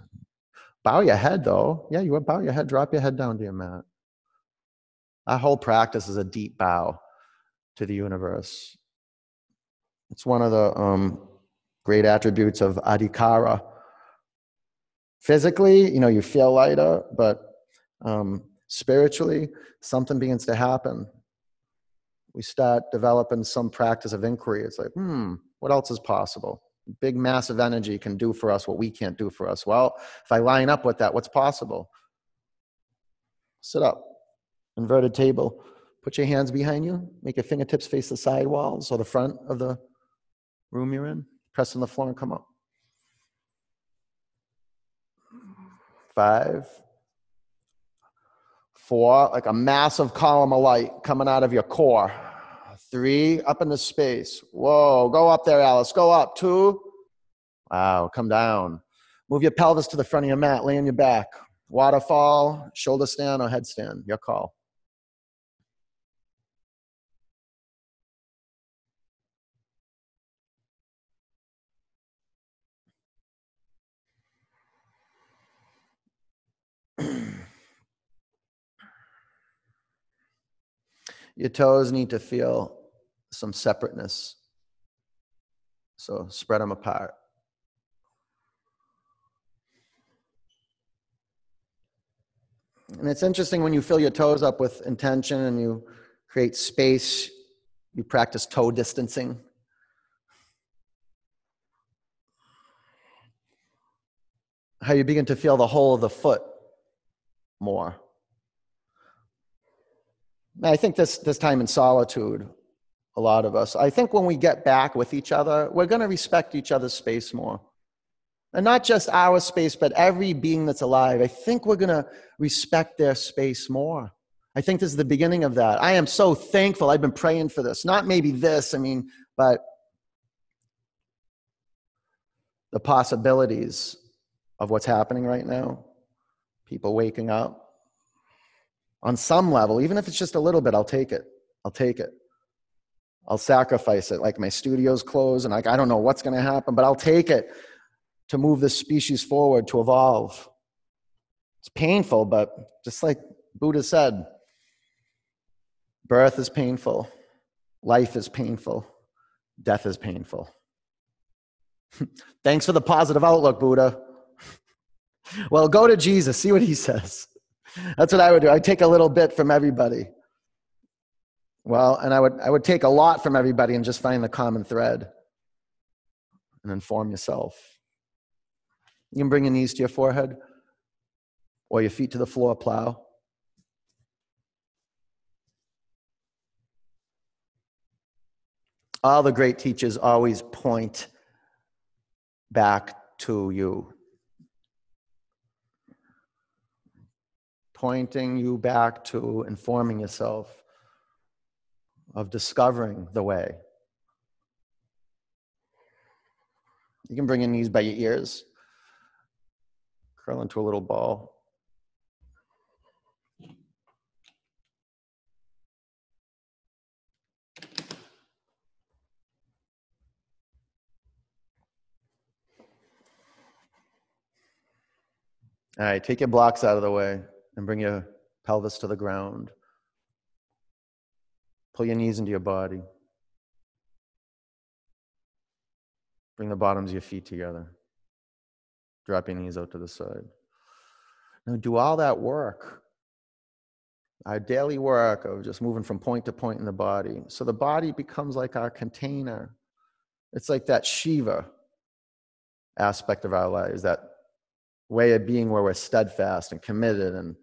Bow your head, though. Yeah, you bow your head. Drop your head down to your mat. Our whole practice is a deep bow to the universe. It's one of the um, great attributes of adhikara. Physically, you know, you feel lighter, but um, spiritually, something begins to happen. We start developing some practice of inquiry. It's like, hmm, what else is possible? Big, massive energy can do for us what we can't do for us. Well, if I line up with that, what's possible? Sit up, inverted table. Put your hands behind you. Make your fingertips face the side walls or the front of the room you're in. Press on the floor and come up. Five, four, like a massive column of light coming out of your core. Three, up into space. Whoa, go up there, Alice. Go up. Two, wow, come down. Move your pelvis to the front of your mat, lay on your back. Waterfall, shoulder stand, or headstand. Your call. Your toes need to feel some separateness. So spread them apart. And it's interesting when you fill your toes up with intention and you create space, you practice toe distancing. How you begin to feel the whole of the foot more. I think this, this time in solitude, a lot of us, I think when we get back with each other, we're going to respect each other's space more. And not just our space, but every being that's alive. I think we're going to respect their space more. I think this is the beginning of that. I am so thankful. I've been praying for this. Not maybe this, I mean, but the possibilities of what's happening right now. People waking up, on some level, even if it's just a little bit, I'll take it. I'll take it. I'll sacrifice it. Like my studio's closed and I don't know what's going to happen, but I'll take it to move this species forward, to evolve. It's painful, but just like Buddha said, birth is painful, life is painful, death is painful. Thanks for the positive outlook, Buddha. well, go to Jesus, see what he says. That's what I would do. I'd take a little bit from everybody. Well, and I would I would take a lot from everybody and just find the common thread and inform yourself. You can bring your knees to your forehead or your feet to the floor, plow. All the great teachers always point back to you. Pointing you back to informing yourself of discovering the way. You can bring your knees by your ears, curl into a little ball. All right, take your blocks out of the way and bring your pelvis to the ground. Pull your knees into your body. Bring the bottoms of your feet together. Drop your knees out to the side. Now, do all that work, our daily work of just moving from point to point in the body. So the body becomes like our container. It's like that Shiva aspect of our lives, that way of being where we're steadfast and committed and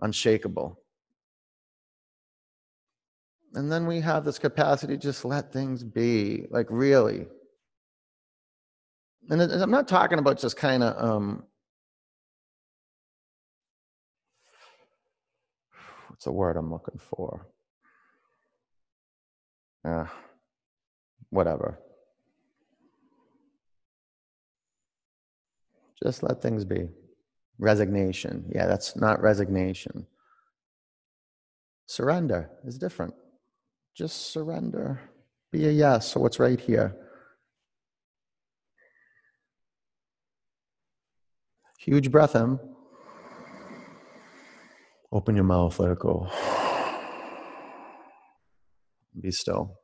unshakable. And then we have this capacity to just let things be, like really. And I'm not talking about just kind of, um, what's the word I'm looking for? Uh, whatever. Just let things be. Resignation. Yeah, that's not resignation. Surrender is different. Just surrender. Be a yes. So what's right here? Huge breath in. Open your mouth, let it go. Be still.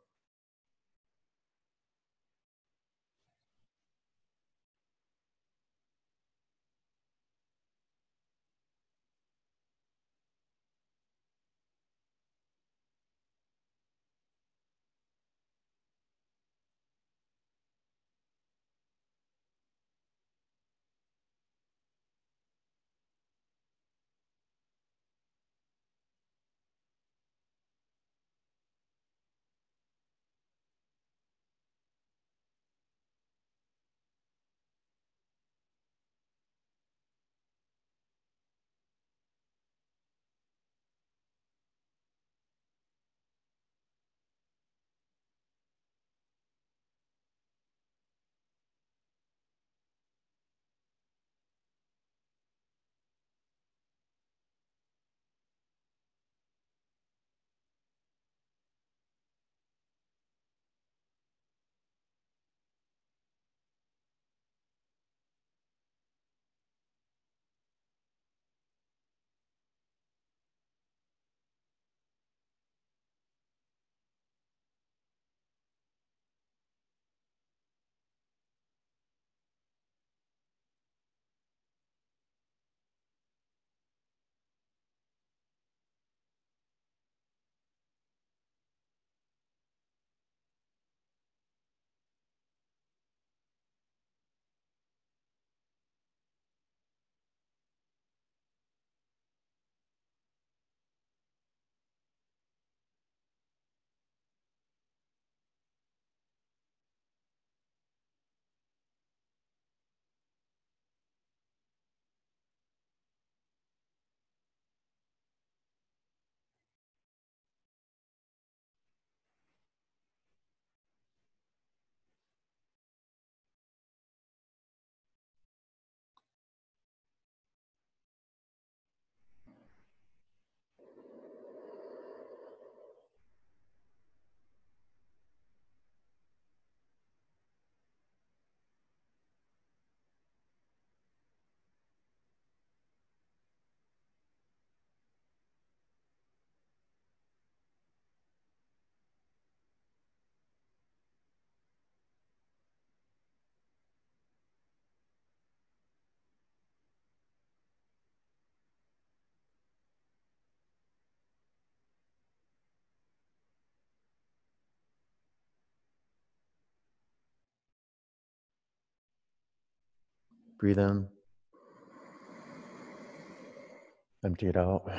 Breathe in. Empty it out.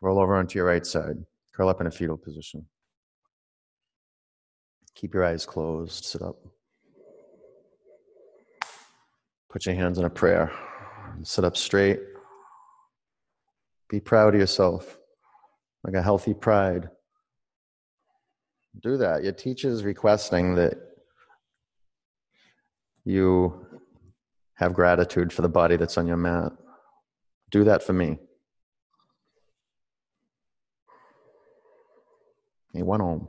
Roll over onto your right side. Curl up in a fetal position. Keep your eyes closed. Sit up. Put your hands in a prayer. Sit up straight. Be proud of yourself, like a healthy pride. Do that. Your teacher's requesting that you have gratitude for the body that's on your mat. Do that for me. He went home.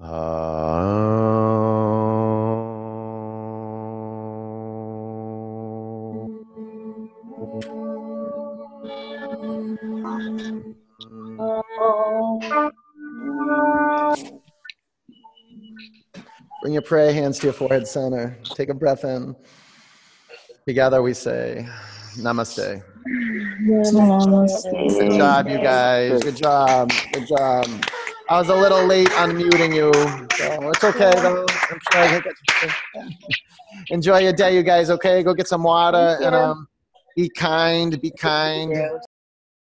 Uh, Bring your prayer hands to your forehead center. Take a breath in. Together we say, Namaste. Namaste. Good job, you guys. Good job. Good job. I was a little late unmuting you. So it's okay, though. I'm sure I get Enjoy your day, you guys, okay? Go get some water and um, be kind. Be kind.